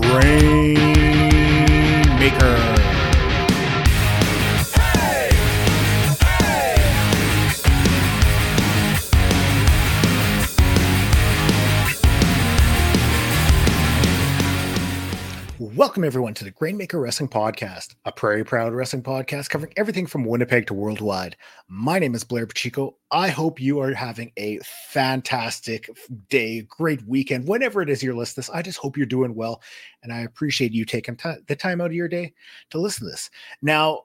Grain Maker. Welcome, everyone, to the Grainmaker Wrestling Podcast, a Prairie Proud Wrestling podcast covering everything from Winnipeg to worldwide. My name is Blair Pacheco. I hope you are having a fantastic day, great weekend, whenever it is you're listening this. I just hope you're doing well, and I appreciate you taking t- the time out of your day to listen to this. Now,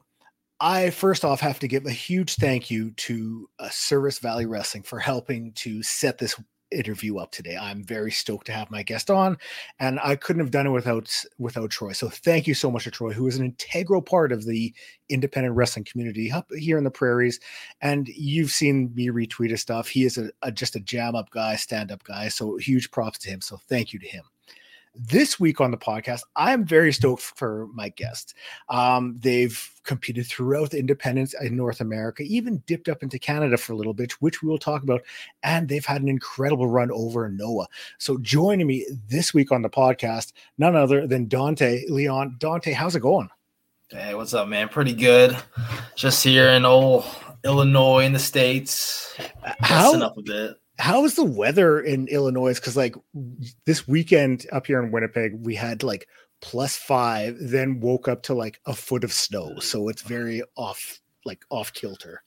I first off have to give a huge thank you to uh, Service Valley Wrestling for helping to set this interview up today. I'm very stoked to have my guest on, and I couldn't have done it without without Troy. So thank you so much to Troy, who is an integral part of the independent wrestling community here in the prairies. And you've seen me retweet his stuff. He is a, a just a jam up guy, stand up guy. So huge props to him. So thank you to him. This week on the podcast, I am very stoked for my guests. Um, they've competed throughout the independence in North America, even dipped up into Canada for a little bit, which we will talk about. And they've had an incredible run over in Noah. So joining me this week on the podcast, none other than Dante Leon. Dante, how's it going? Hey, what's up, man? Pretty good. Just here in old Illinois in the States. How up a bit how is the weather in Illinois? Because like this weekend up here in Winnipeg, we had like plus five, then woke up to like a foot of snow. So it's very off, like off kilter.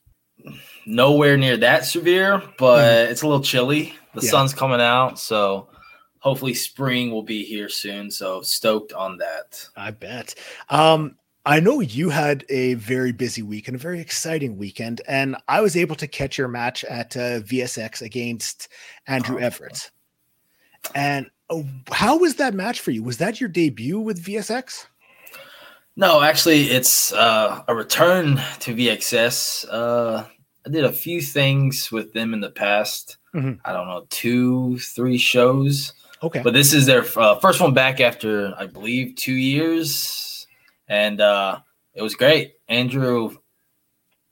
Nowhere near that severe, but mm. it's a little chilly. The yeah. sun's coming out, so hopefully spring will be here soon. So stoked on that. I bet. Um, I know you had a very busy week and a very exciting weekend, and I was able to catch your match at uh, VSX against Andrew oh, Everett. And uh, how was that match for you? Was that your debut with VSX? No, actually, it's uh, a return to VSX. Uh, I did a few things with them in the past. Mm-hmm. I don't know, two, three shows. Okay. But this is their uh, first one back after, I believe, two years and uh, it was great. Andrew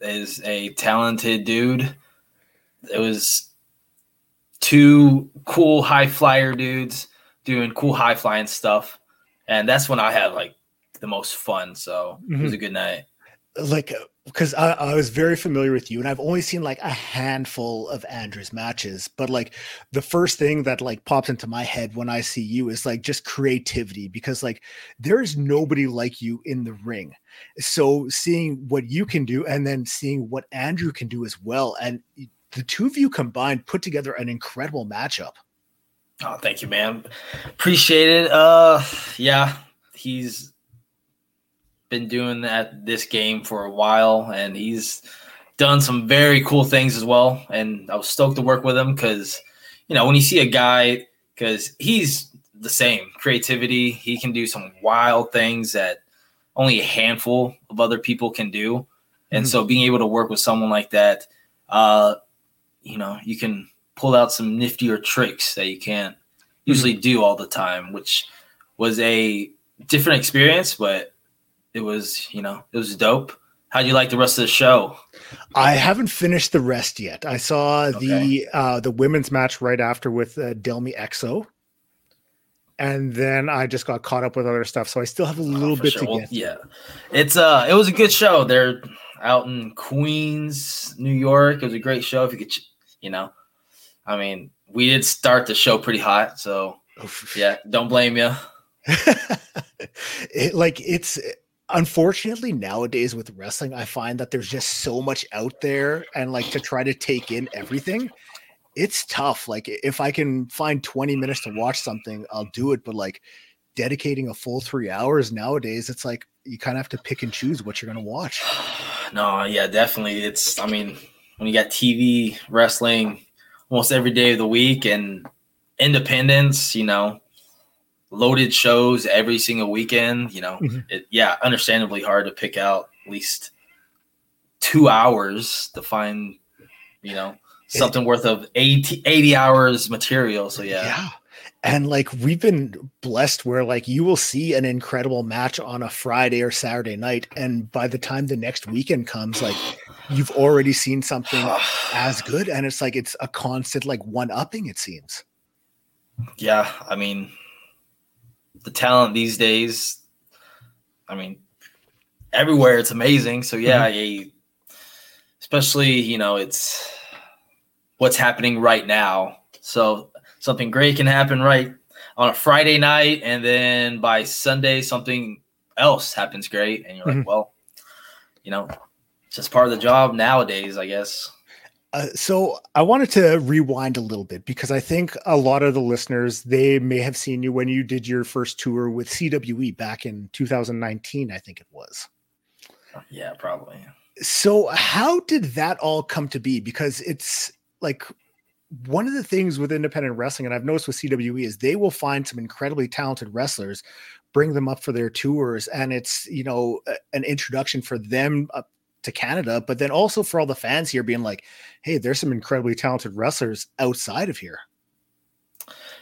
is a talented dude. It was two cool high flyer dudes doing cool high flying stuff, and that's when I had like the most fun. So mm-hmm. it was a good night. Like because I, I, was very familiar with you and I've only seen like a handful of Andrew's matches, but like the first thing that like pops into my head when I see you is like just creativity because like there is nobody like you in the ring. So seeing what you can do and then seeing what Andrew can do as well. And the two of you combined put together an incredible matchup. Oh, thank you, man. Appreciate it. Uh yeah, he's been doing that this game for a while, and he's done some very cool things as well. And I was stoked to work with him because, you know, when you see a guy, because he's the same creativity, he can do some wild things that only a handful of other people can do. And mm-hmm. so being able to work with someone like that, uh, you know, you can pull out some niftier tricks that you can't usually mm-hmm. do all the time, which was a different experience, but it was, you know, it was dope. How do you like the rest of the show? I haven't finished the rest yet. I saw okay. the uh, the women's match right after with uh, Delmi Exo, and then I just got caught up with other stuff. So I still have a oh, little oh, bit sure. to well, get. Yeah, it's uh, it was a good show. They're out in Queens, New York. It was a great show. If you could, you know, I mean, we did start the show pretty hot, so yeah, don't blame you. it, like it's unfortunately nowadays with wrestling i find that there's just so much out there and like to try to take in everything it's tough. Like if i can find 20 minutes to watch something i'll do it but like dedicating a full three hours nowadays it's like you kind of have to pick and choose what you're going to watch. No yeah definitely it's i mean when you got tv wrestling almost every day of the week and independence you know loaded shows every single weekend, you know, mm-hmm. it, yeah, understandably hard to pick out at least two hours to find, you know, something it, worth of 80, 80 hours material. So yeah. Yeah. And like we've been blessed where like you will see an incredible match on a Friday or Saturday night. And by the time the next weekend comes, like you've already seen something as good. And it's like it's a constant like one upping, it seems. Yeah. I mean, the talent these days. I mean, everywhere it's amazing. So yeah, mm-hmm. especially you know it's what's happening right now. So something great can happen right on a Friday night, and then by Sunday something else happens great, and you're mm-hmm. like, well, you know, it's just part of the job nowadays, I guess. Uh, so I wanted to rewind a little bit because I think a lot of the listeners they may have seen you when you did your first tour with CWE back in 2019, I think it was. Yeah, probably. So how did that all come to be? Because it's like one of the things with independent wrestling, and I've noticed with CWE, is they will find some incredibly talented wrestlers, bring them up for their tours, and it's you know an introduction for them to Canada, but then also for all the fans here being like, hey, there's some incredibly talented wrestlers outside of here.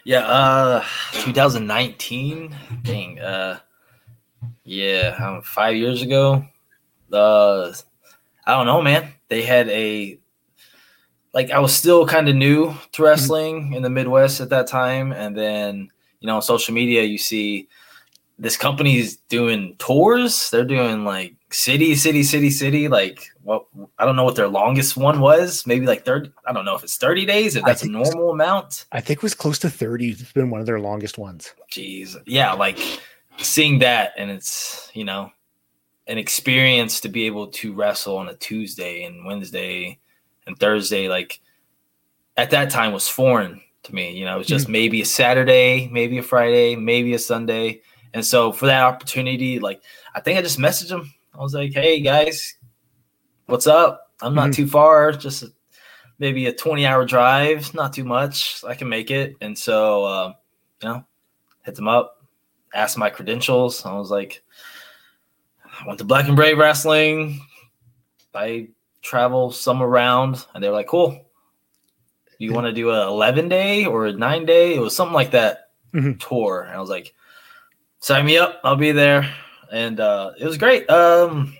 Yeah, uh 2019. Dang, uh yeah, um, five years ago. Uh I don't know, man. They had a like I was still kind of new to mm-hmm. wrestling in the Midwest at that time, and then you know on social media you see this company's doing tours. They're doing like city, city, city, city. Like what? I don't know what their longest one was. Maybe like thirty. I don't know if it's thirty days. If that's a normal amount. I think it was close to thirty. It's been one of their longest ones. Jeez, yeah. Like seeing that, and it's you know an experience to be able to wrestle on a Tuesday and Wednesday and Thursday. Like at that time was foreign to me. You know, it was just mm-hmm. maybe a Saturday, maybe a Friday, maybe a Sunday. And so for that opportunity, like I think I just messaged him. I was like, "Hey guys, what's up? I'm not mm-hmm. too far, just maybe a 20 hour drive, not too much. I can make it." And so, uh, you know, hit them up, asked my credentials. I was like, I went to Black and Brave Wrestling. I travel some around, and they were like, "Cool. You want to do a 11 day or a nine day? It was something like that mm-hmm. tour." And I was like, "Sign me up. I'll be there." And uh, it was great. Um,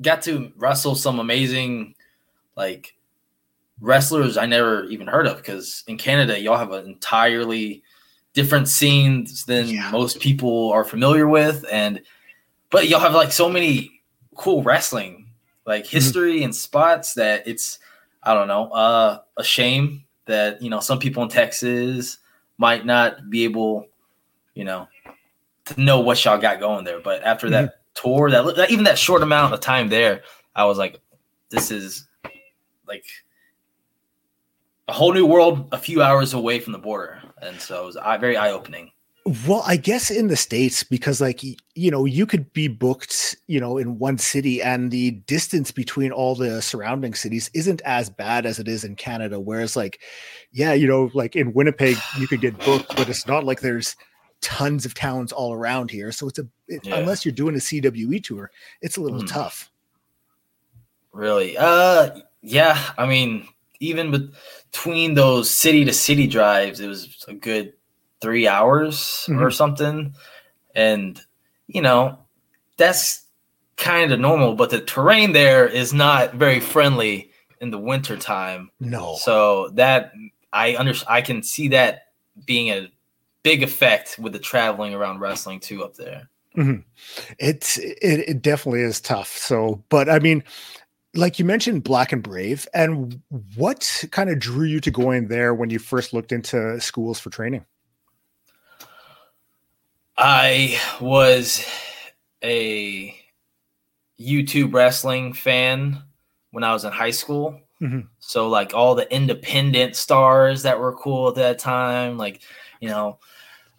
got to wrestle some amazing, like wrestlers I never even heard of because in Canada y'all have an entirely different scenes than yeah. most people are familiar with, and but y'all have like so many cool wrestling like mm-hmm. history mm-hmm. and spots that it's I don't know, uh, a shame that you know some people in Texas might not be able, you know, to know what y'all got going there. But after mm-hmm. that tour, that even that short amount of time there, I was like, this is like a whole new world, a few hours away from the border, and so it was very eye opening. Well, I guess in the States, because like, you know, you could be booked, you know, in one city and the distance between all the surrounding cities isn't as bad as it is in Canada. Whereas, like, yeah, you know, like in Winnipeg, you could get booked, but it's not like there's tons of towns all around here. So it's a, it, yeah. unless you're doing a CWE tour, it's a little mm. tough. Really? Uh, yeah. I mean, even between those city to city drives, it was a good three hours mm-hmm. or something. And, you know, that's kind of normal, but the terrain there is not very friendly in the winter time. No. So that I under I can see that being a big effect with the traveling around wrestling too up there. Mm-hmm. It's it, it definitely is tough. So, but I mean, like you mentioned black and brave and what kind of drew you to going there when you first looked into schools for training I was a YouTube wrestling fan when I was in high school. Mm-hmm. So like all the independent stars that were cool at that time, like you know,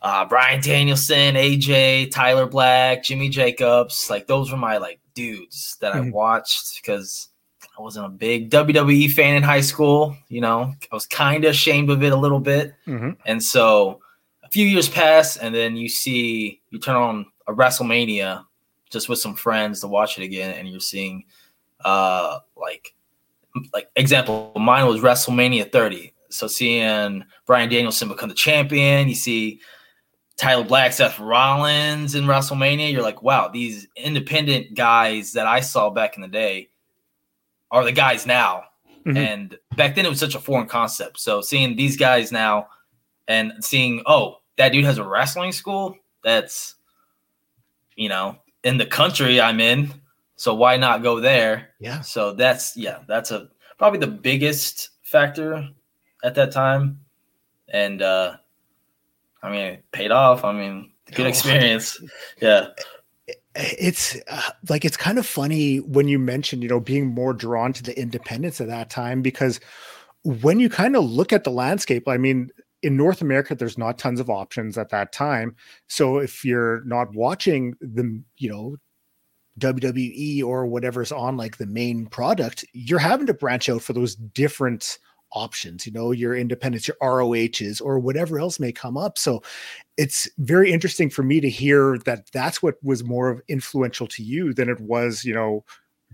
uh, Bryan Danielson, AJ, Tyler Black, Jimmy Jacobs, like those were my like dudes that mm-hmm. I watched because I wasn't a big WWE fan in high school. You know, I was kind of ashamed of it a little bit, mm-hmm. and so a few years pass, and then you see you turn on a WrestleMania just with some friends to watch it again, and you're seeing uh like like example, mine was WrestleMania 30. So seeing Bryan Danielson become the champion, you see Tyler Black, Seth Rollins in WrestleMania, you're like, wow, these independent guys that I saw back in the day are the guys now. Mm-hmm. And back then it was such a foreign concept. So seeing these guys now and seeing, oh, that dude has a wrestling school that's, you know, in the country I'm in. So why not go there? Yeah. So that's yeah, that's a probably the biggest factor at that time. And uh I mean, it paid off. I mean, good Oh. experience. Yeah. it's uh, like it's kind of funny when you mention you know being more drawn to the independence at that time because when you kind of look at the landscape i mean in north america there's not tons of options at that time so if you're not watching the you know wwe or whatever's on like the main product you're having to branch out for those different options you know your independence your rohs or whatever else may come up so it's very interesting for me to hear that that's what was more of influential to you than it was you know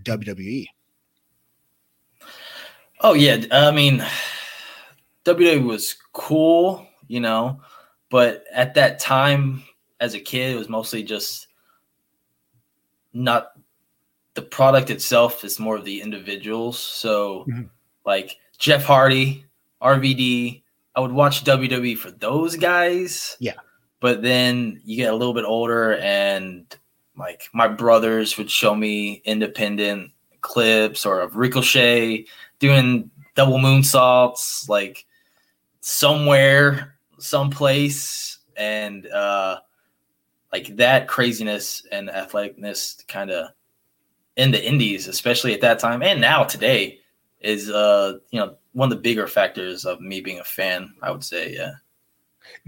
wwe Oh yeah, I mean, WWE was cool, you know, but at that time, as a kid, it was mostly just not the product itself. It's more of the individuals. So, Mhm. like Jeff Hardy, RVD, I would watch WWE for those guys. Yeah. but then you get a little bit older, and like my brothers would show me independent clips or of Ricochet doing double moonsaults like somewhere someplace and uh like that craziness and athleticness kind of in the indies especially at that time and now today is uh you know one of the bigger factors of me being a fan i would say yeah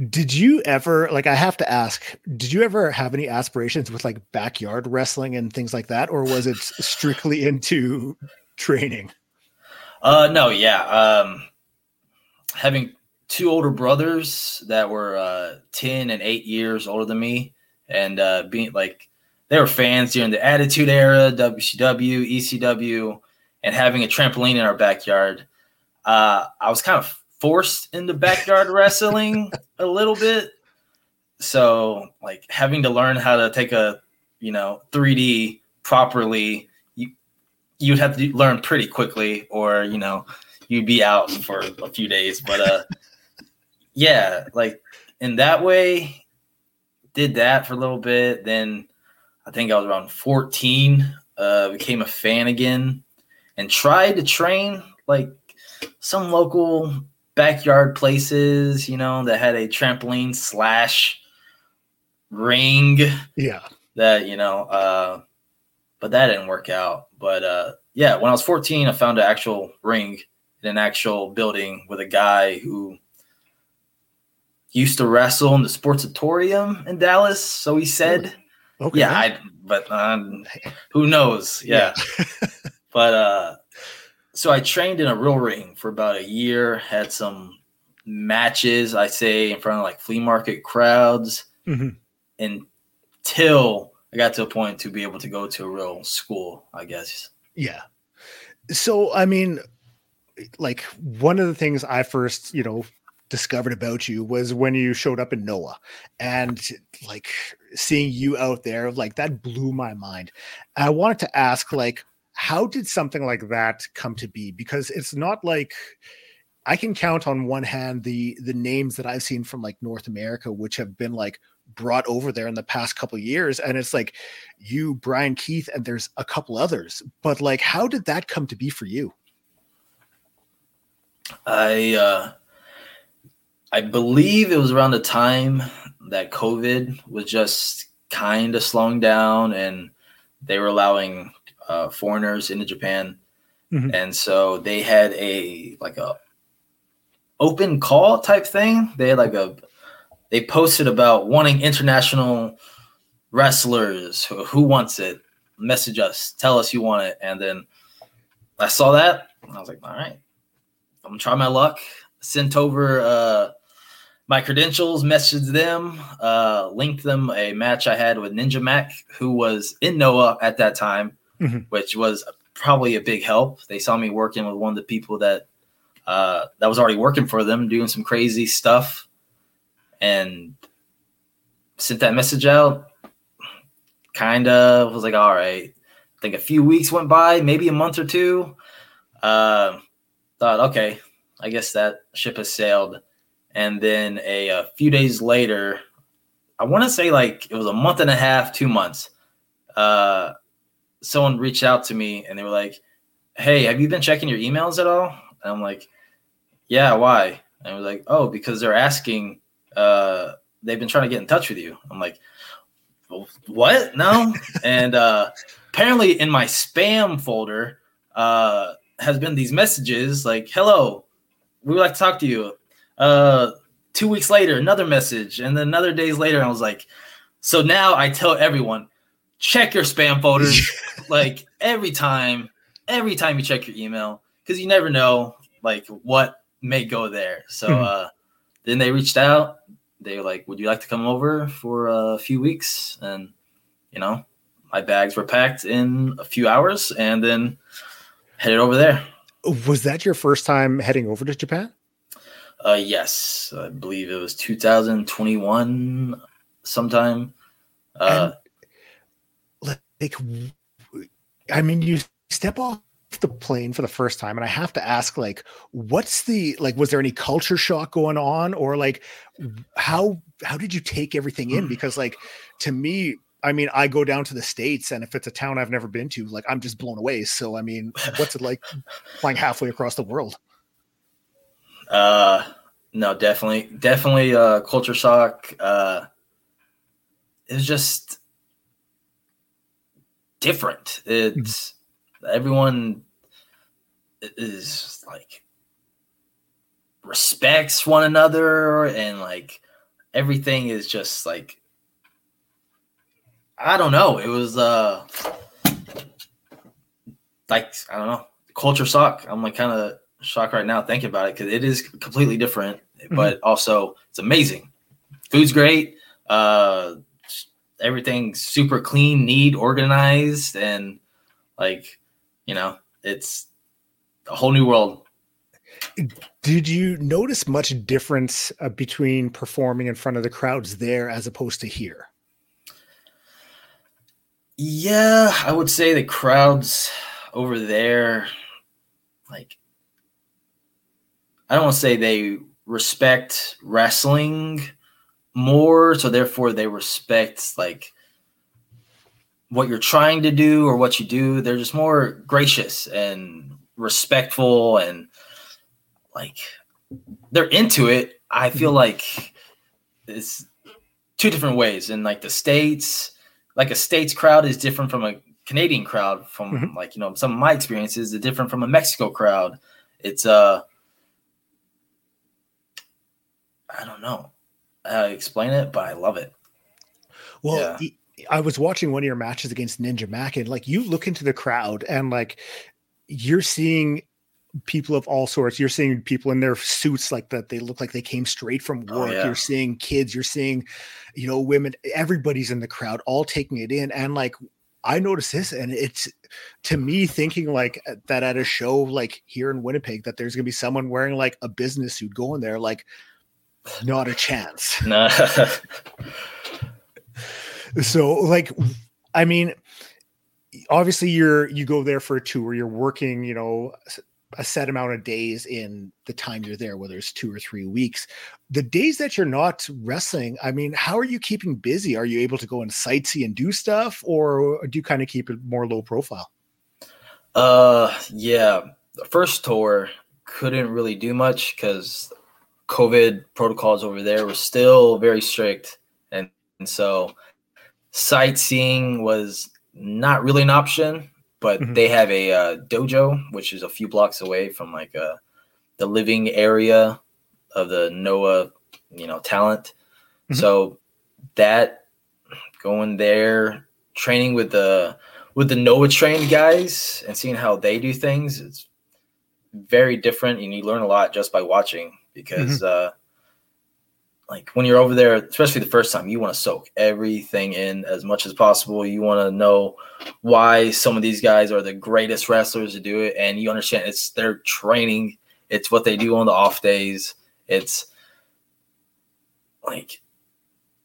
did you ever like i have to ask did you ever have any aspirations with like backyard wrestling and things like that or was it strictly into training Uh, no, yeah. Um, having two older brothers that were uh, ten and eight years older than me, and uh, being like they were fans during the Attitude Era, WCW, ECW, and having a trampoline in our backyard. Uh, I was kind of forced into backyard wrestling a little bit. So, like having to learn how to take a you know 3D properly you'd have to learn pretty quickly or you know you'd be out for a few days but uh yeah like in that way did that for a little bit then i think i was around 14 uh became a fan again and tried to train like some local backyard places you know that had a trampoline slash ring yeah. that you know uh but that didn't work out. But uh yeah when i was 14 i found an actual ring in an actual building with a guy who used to wrestle in the Sportatorium in dallas so he said okay. yeah i but um, who knows? Yeah, but uh so i trained in a real ring for about a year had some matches i say in front of like flea market crowds Mhm. until I got to a point to be able to go to a real school, I guess. Yeah. So, I mean, like one of the things I first, you know, discovered about you was when you showed up in Noah and like seeing you out there, like that blew my mind. I wanted to ask, like, how did something like that come to be? Because it's not like I can count on one hand the the names that I've seen from like North America, which have been like brought over there in the past couple years and it's like you Bryan Keith and there's a couple others but like how did that come to be for you I uh I believe it was around the time that COVID was just kind of slowing down and they were allowing uh, foreigners into Japan. Mhm. And so they had a like a open call type thing. They had like a they posted about wanting international wrestlers who, who wants it message us tell us you want it and then i saw that and i was like all right i'm gonna try my luck sent over uh my credentials messaged them uh linked them a match i had with Ninja Mack who was in noah at that time Mhm. which was probably a big help. They saw me working with one of the people that uh that was already working for them doing some crazy stuff. And sent that message out. Kind of was like all right. I think a few weeks went by maybe a month or two. Uh thought okay i guess that ship has sailed. And then a, a few days later, I want to say like it was a month and a half, two months. Uh, someone reached out to me and they were like, "Hey, have you been checking your emails at all?" And I'm like, "Yeah, why?" And I was like, "Oh, because they're asking. Uh, they've been trying to get in touch with you." I'm like, "What? No." and uh, apparently, in my spam folder, uh, has been these messages like, "Hello, we would like to talk to you." Uh, two weeks later, another message, and then another days later, I was like, so now I tell everyone, check your spam folders, like every time, every time you check your email, because you never know like what may go there. So mm-hmm. uh, then they reached out. They were like, "Would you like to come over for a few weeks?" And you know, my bags were packed in a few hours, and then headed over there. Was that your first time heading over to Japan? Uh, yes, I believe it was 2021 sometime. Uh, like, I mean, you step off the plane for the first time, and I have to ask, like, what's the like? Was there any culture shock going on, or like, how how did you take everything in? Because, like, to me, I mean, I go down to the states, and if it's a town I've never been to, like, I'm just blown away. So, I mean, what's it like flying halfway across the world? Uh, no, definitely, definitely. Uh, culture shock. Uh, it was just different. It's mm-hmm. everyone is like respects one another and like everything is just like I don't know. It was uh like I don't know culture shock. I'm like kind of shocked right now thinking about it because it is completely different, mm-hmm. but also it's amazing. Food's great. Uh, everything's super clean, neat, organized, and like you know, it's a whole new world. Did you notice much difference uh, between performing in front of the crowds there as opposed to here? Yeah, I would say the crowds over there, like I don't want to say they respect wrestling more, so therefore they respect like what you're trying to do or what you do. They're just more gracious and respectful and like they're into it. I feel mm-hmm. like it's two different ways. and like the states, like a states crowd is different from a Canadian crowd. From mm-hmm. like you know some of my experiences are different from a Mexico crowd. It's uh I don't know to explain it, but I love it. Well, yeah. I was watching one of your matches against Ninja Mack, and like you look into the crowd, and like you're seeing people of all sorts. You're seeing people in their suits like that. They look like they came straight from oh, work. Oh, yeah. You're seeing kids. You're seeing, you know, women. Everybody's in the crowd, all taking it in. And like, I noticed this, and it's to me thinking like uh, that at a show like here in Winnipeg that there's gonna be someone wearing like a business suit going there, like not a chance. No. so like I mean obviously you're you go there for a tour, you're working, you know, a set amount of days in the time you're there, whether it's two or three weeks. The days that you're not wrestling, I mean, how are you keeping busy? Are you able to go and sightsee and do stuff, or do you kind of keep it more low profile? Uh, yeah. The first tour couldn't really do much because COVID protocols over there were still very strict, and, and so sightseeing was not really an option. But mm-hmm. they have a uh, dojo, which is a few blocks away from like uh, the living area of the Noah, you know, talent. Mm-hmm. So that going there, training with the with the Noah trained guys and seeing how they do things, it's very different, and you learn a lot just by watching because mm-hmm. uh, like when you're over there, especially the first time, you want to soak everything in as much as possible. You want to know why some of these guys are the greatest wrestlers to do it, and you understand it's their training, it's what they do on the off days. It's like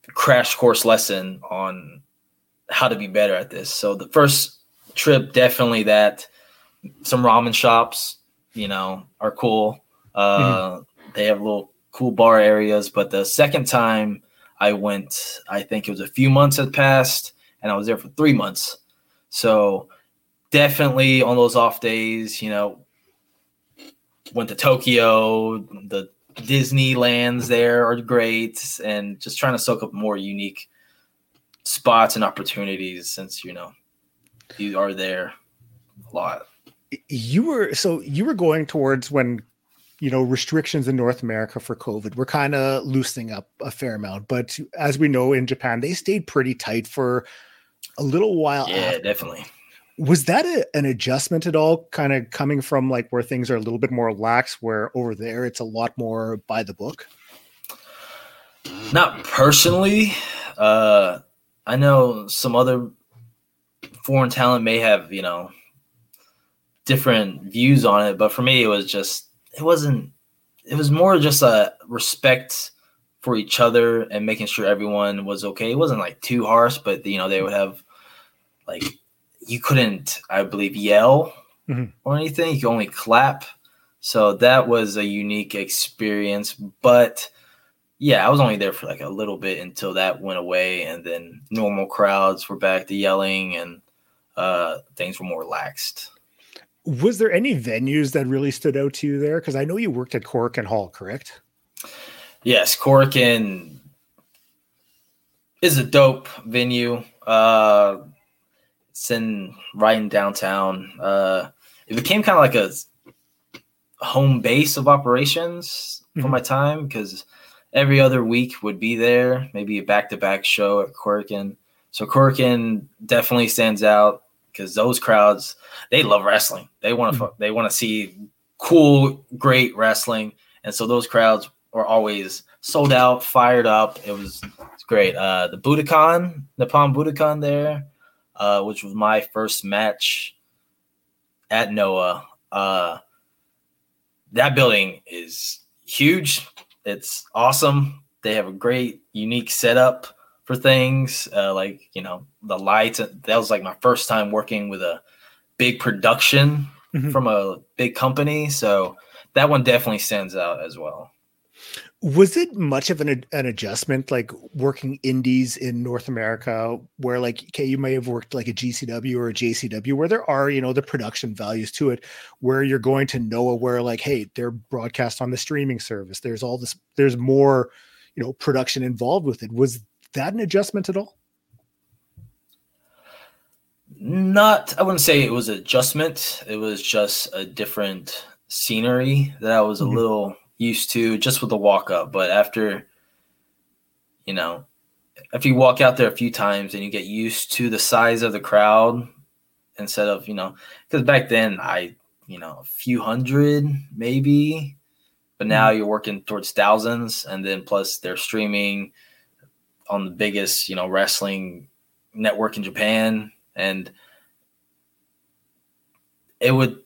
crash course lesson on how to be better at this. So the first trip, definitely that. Some ramen shops, you know, are cool. Uh, mm-hmm they have little cool bar areas. But the second time I went, I think it was a few months had passed, and I was there for three months. So definitely on those off days, you know, went to Tokyo, the Disneylands there are great, and just trying to soak up more unique spots and opportunities since you know you are there a lot. You were so you were going towards when you know restrictions in North America for COVID were kind of loosening up a fair amount, but as we know in Japan, they stayed pretty tight for a little while. Yeah, after. definitely. Was that a, an adjustment at all, kind of coming from like where things are a little bit more lax, where over there it's a lot more by the book? Not personally. Uh, I know some other foreign talent may have, you know, different views on it, but for me, it was just, it wasn't, it was more just a respect for each other and making sure everyone was okay. It wasn't like too harsh, but, you know, they would have like, you couldn't, I believe, yell mm-hmm. or anything. You could only clap. So that was a unique experience, but yeah, I was only there for like a little bit until that went away, and then normal crowds were back to yelling, and uh, things were more relaxed. Was there any venues that really stood out to you there? Because I know you worked at Korakuen Hall, correct? Yes, Cork and is a dope venue. Uh, it's in right in downtown. Uh, it became kind of like a home base of operations for mm-hmm. my time because every other week would be there, maybe a back to back show at Korakuen. So Korakuen definitely stands out because those crowds they love wrestling. They want to mm-hmm. they want to see cool, great wrestling, and so those crowds were always sold out, fired up. It was, it was great. Uh, the Budokan, Nippon Budokan there, uh, which was my first match at Noah. Uh, that building is huge. It's awesome. They have a great, unique setup for things. Uh, like you know, the lights. That was like my first time working with a big production mm-hmm. from a big company. So that one definitely stands out as well. Was it much of an, an adjustment, like working indies in North America, where like okay, you may have worked like a GCW or a JCW, where there are you know the production values to it, where you're going to know where like hey, they're broadcast on the streaming service. There's all this, there's more, you know, production involved with it. Was that an adjustment at all? Not, I wouldn't say it was an adjustment. It was just a different scenery that I was mm-hmm. a little used to just with the walk up. But after, you know, if you walk out there a few times and you get used to the size of the crowd instead of, you know, because back then I, you know, a few hundred maybe, but now mm-hmm. you're working towards thousands. And then plus they're streaming on the biggest, you know, wrestling network in Japan. And it would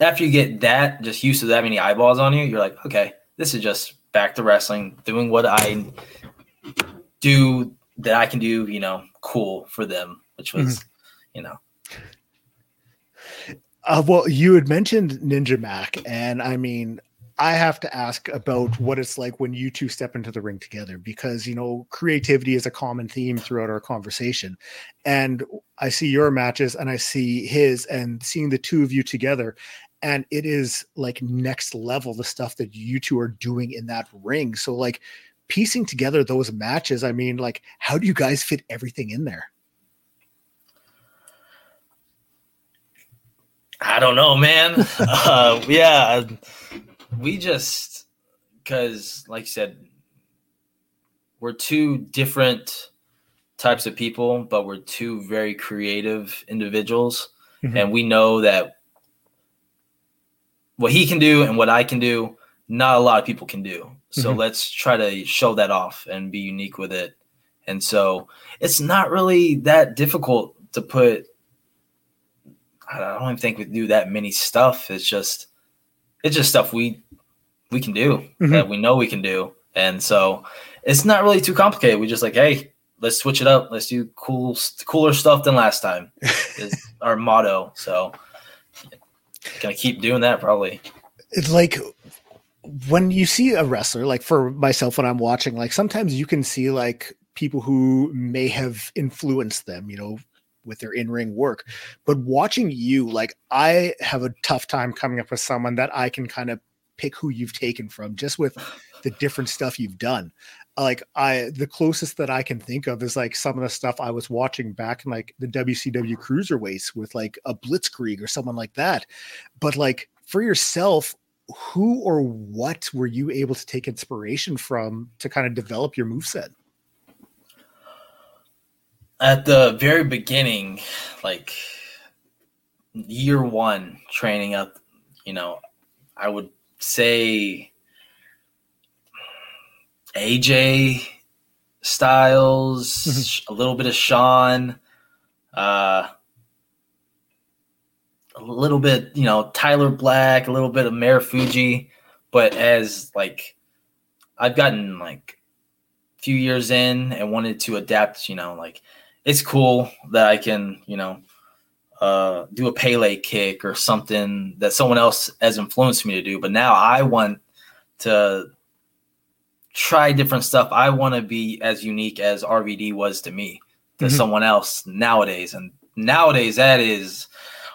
after you get that just used to that many eyeballs on you, you're like, okay, this is just back to wrestling, doing what I do that I can do, you know, cool for them, which was, mm-hmm. you know. Uh, well, you had mentioned Ninja Mack, and I mean, I have to ask about what it's like when you two step into the ring together because you know creativity is a common theme throughout our conversation. And I see your matches and I see his and seeing the two of you together. And it is like next level the stuff that you two are doing in that ring. So like piecing together those matches i mean like how do you guys fit everything in there? I don't know man. Uh, yeah we just because like you said we're two different types of people but we're two very creative individuals mm-hmm. and we know that what he can do and what I can do, not a lot of people can do. So mm-hmm. let's try to show that off and be unique with it. And so it's not really that difficult to put. I don't even think we do that many stuff. It's just, it's just stuff we we can do mm-hmm. that we know we can do, and so it's not really too complicated. We just like, hey, let's switch it up. Let's do cool, cooler stuff than last time. is our motto. So gonna keep doing that probably. It's like when you see a wrestler, like for myself, when I'm watching, like sometimes you can see like people who may have influenced them, you know, with their in-ring work. But watching you, like I have a tough time coming up with someone that I can kind of pick who you've taken from just with the different stuff you've done. Like I the closest that I can think of is like some of the stuff I was watching back in like the WCW cruiserweights with like a blitzkrieg or someone like that. But like for yourself, who or what were you able to take inspiration from to kind of develop your move set? At the very beginning, like year one training up, you know, I would say AJ Styles, mm-hmm. a little bit of Shawn, uh, a little bit, you know, Tyler Black, a little bit of Marufuji, but as like I've gotten like a few years in and wanted to adapt, you know, like it's cool that I can, you know, uh, do a Pele kick or something that someone else has influenced me to do. But now I want to try different stuff. I want to be as unique as RVD was to me to mm-hmm. someone else nowadays. And nowadays, that is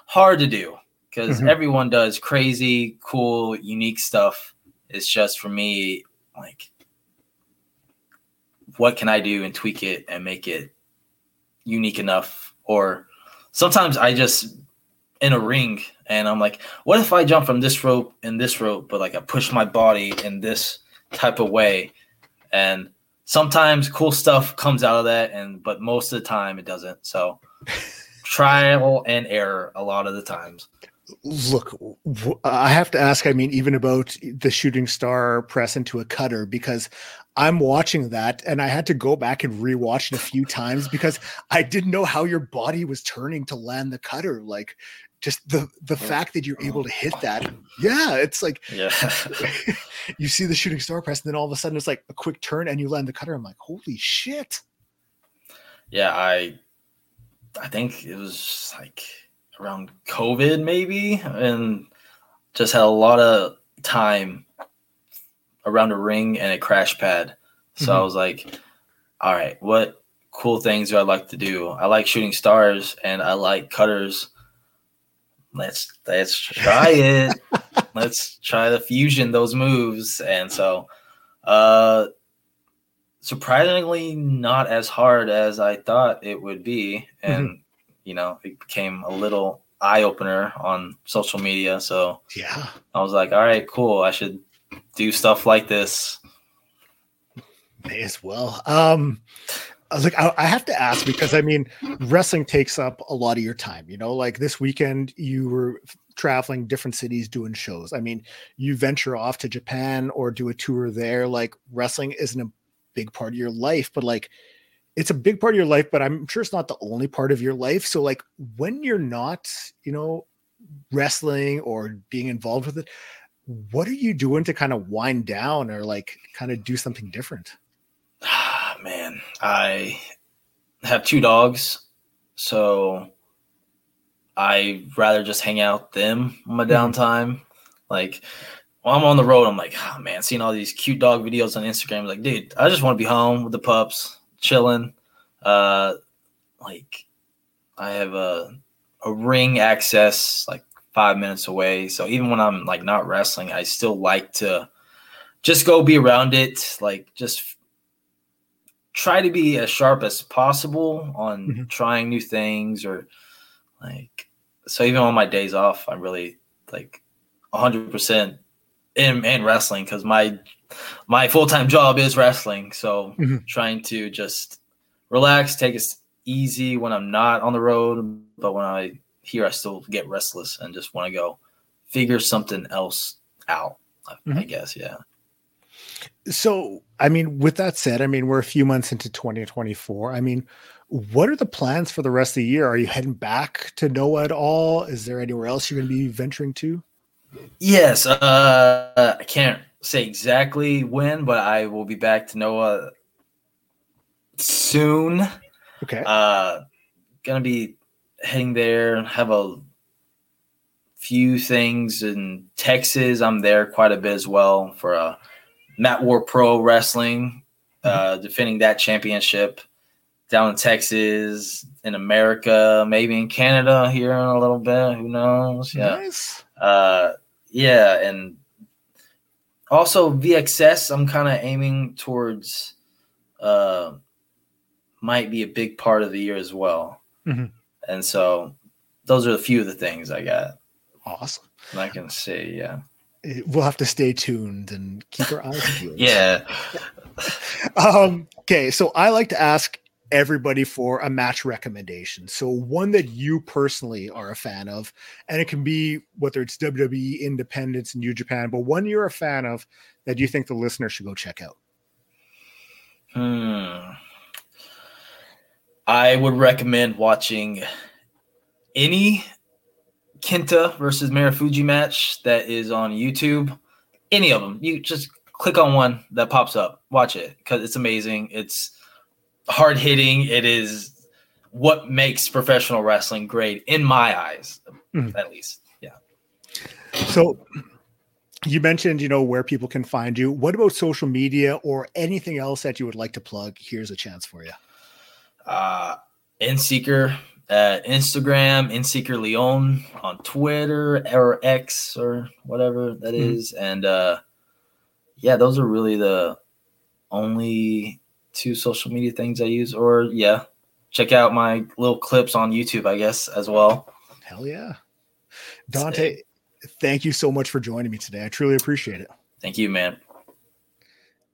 hard to do because mm-hmm. everyone does crazy, cool, unique stuff. It's just for me, like, what can I do and tweak it and make it unique enough? Or sometimes I just in a ring and I'm like, what if I jump from this rope and this rope, but like I push my body in this type of way? And sometimes cool stuff comes out of that, and but most of the time it doesn't. So trial and error a lot of the times. Look, I have to ask. I mean, even about the shooting star press into a cutter because I'm watching that and I had to go back and rewatch it a few times because I didn't know how your body was turning to land the cutter. Like, just the the oh, fact that you're oh, able to hit that yeah it's like yeah. you see the shooting star press and then all of a sudden it's like a quick turn and you land the cutter. I'm like holy shit. Yeah i I think it was like around COVID maybe, and just had a lot of time around a ring and a crash pad. So mm-hmm. I was like, all right, what cool things do I like to do? I like shooting stars and I like cutters. Let's let's try it. let's try the fusion those moves. And so uh surprisingly not as hard as I thought it would be. And, mm-hmm. you know, it became a little eye opener on social media. So, yeah, I was like, all right, cool. I should do stuff like this. May as well. Um, like I, I have to ask because I mean, wrestling takes up a lot of your time. You know, like this weekend you were traveling different cities doing shows. I mean, you venture off to Japan or do a tour there. Like wrestling isn't a big part of your life, but like it's a big part of your life, but I'm sure it's not the only part of your life. So like when you're not, you know, wrestling or being involved with it, what are you doing to kind of wind down or like kind of do something different? Ah, man, I have two dogs, so I rather just hang out them on my mm-hmm. downtime. Like while I'm on the road, I'm like, oh man, seeing all these cute dog videos on Instagram, like, dude, I just want to be home with the pups, chilling. Uh, like, I have a a ring access like five minutes away, so even when I'm like not wrestling, I still like to just go be around it, like just try to be as sharp as possible on mm-hmm. trying new things or like so even on my days off i'm really like 100% in, in wrestling because my my full time job is wrestling. So mm-hmm. trying to just relax, take it easy when I'm not on the road, but when I here, I still get restless and just want to go figure something else out. Mm-hmm. I guess, yeah. So, I mean, with that said, I mean, we're a few months into 2024. I mean, what are the plans for the rest of the year? Are you heading back to Noah at all? Is there anywhere else you're going to be venturing to? Yes, uh, I can't say exactly when, but I will be back to Noah soon. Okay. Uh, gonna be heading there. Have a few things in Texas. I'm there quite a bit as well for a uh, Mat War Pro Wrestling, uh, mm-hmm. defending that championship down in Texas, in America, maybe in Canada here in a little bit. Who knows? Yeah. Nice. Uh, yeah, and also VXS. I'm kind of aiming towards. Uh, might be a big part of the year as well. Mm-hmm. And so those are a few of the things I got. Awesome. I can see, yeah. We'll have to stay tuned and keep our eyes peeled. yeah. um, okay, so I like to ask everybody for a match recommendation. So one that you personally are a fan of, and it can be whether it's WWE, Independence, New Japan, but one you're a fan of that you think the listener should go check out. Hmm. I would recommend watching any Kenta versus Marufuji match that is on YouTube. Any of them. You just click on one that pops up. Watch it because it's amazing. It's hard hitting. It is what makes professional wrestling great in my eyes, mm-hmm. at least. Yeah. So you mentioned, you know, where people can find you. What about social media or anything else that you would like to plug? Here's a chance for you. Uh, Inseeker at Instagram, Inseeker Leon on Twitter or X or whatever that mm-hmm. is, and uh, yeah, those are really the only two social media things I use. Or yeah, check out my little clips on YouTube, I guess, as well. Hell yeah, Dante! Thank you so much for joining me today. I truly appreciate it. Thank you, man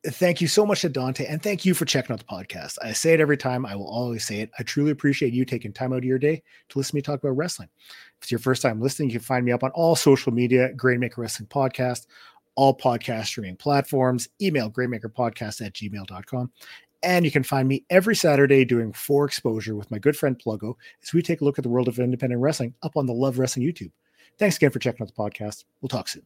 thank you so much to Dante, and thank you for checking out the podcast. I say it every time. I will always say it. I truly appreciate you taking time out of your day to listen to me talk about wrestling. If it's your first time listening, you can find me up on all social media, Grainmaker Wrestling Podcast, all podcast streaming platforms, email grainmakerpodcast at gmail.com. And you can find me every Saturday doing four exposure with my good friend Pluggo as we take a look at the world of independent wrestling up on the Love Wrestling YouTube. Thanks again for checking out the podcast. We'll talk soon.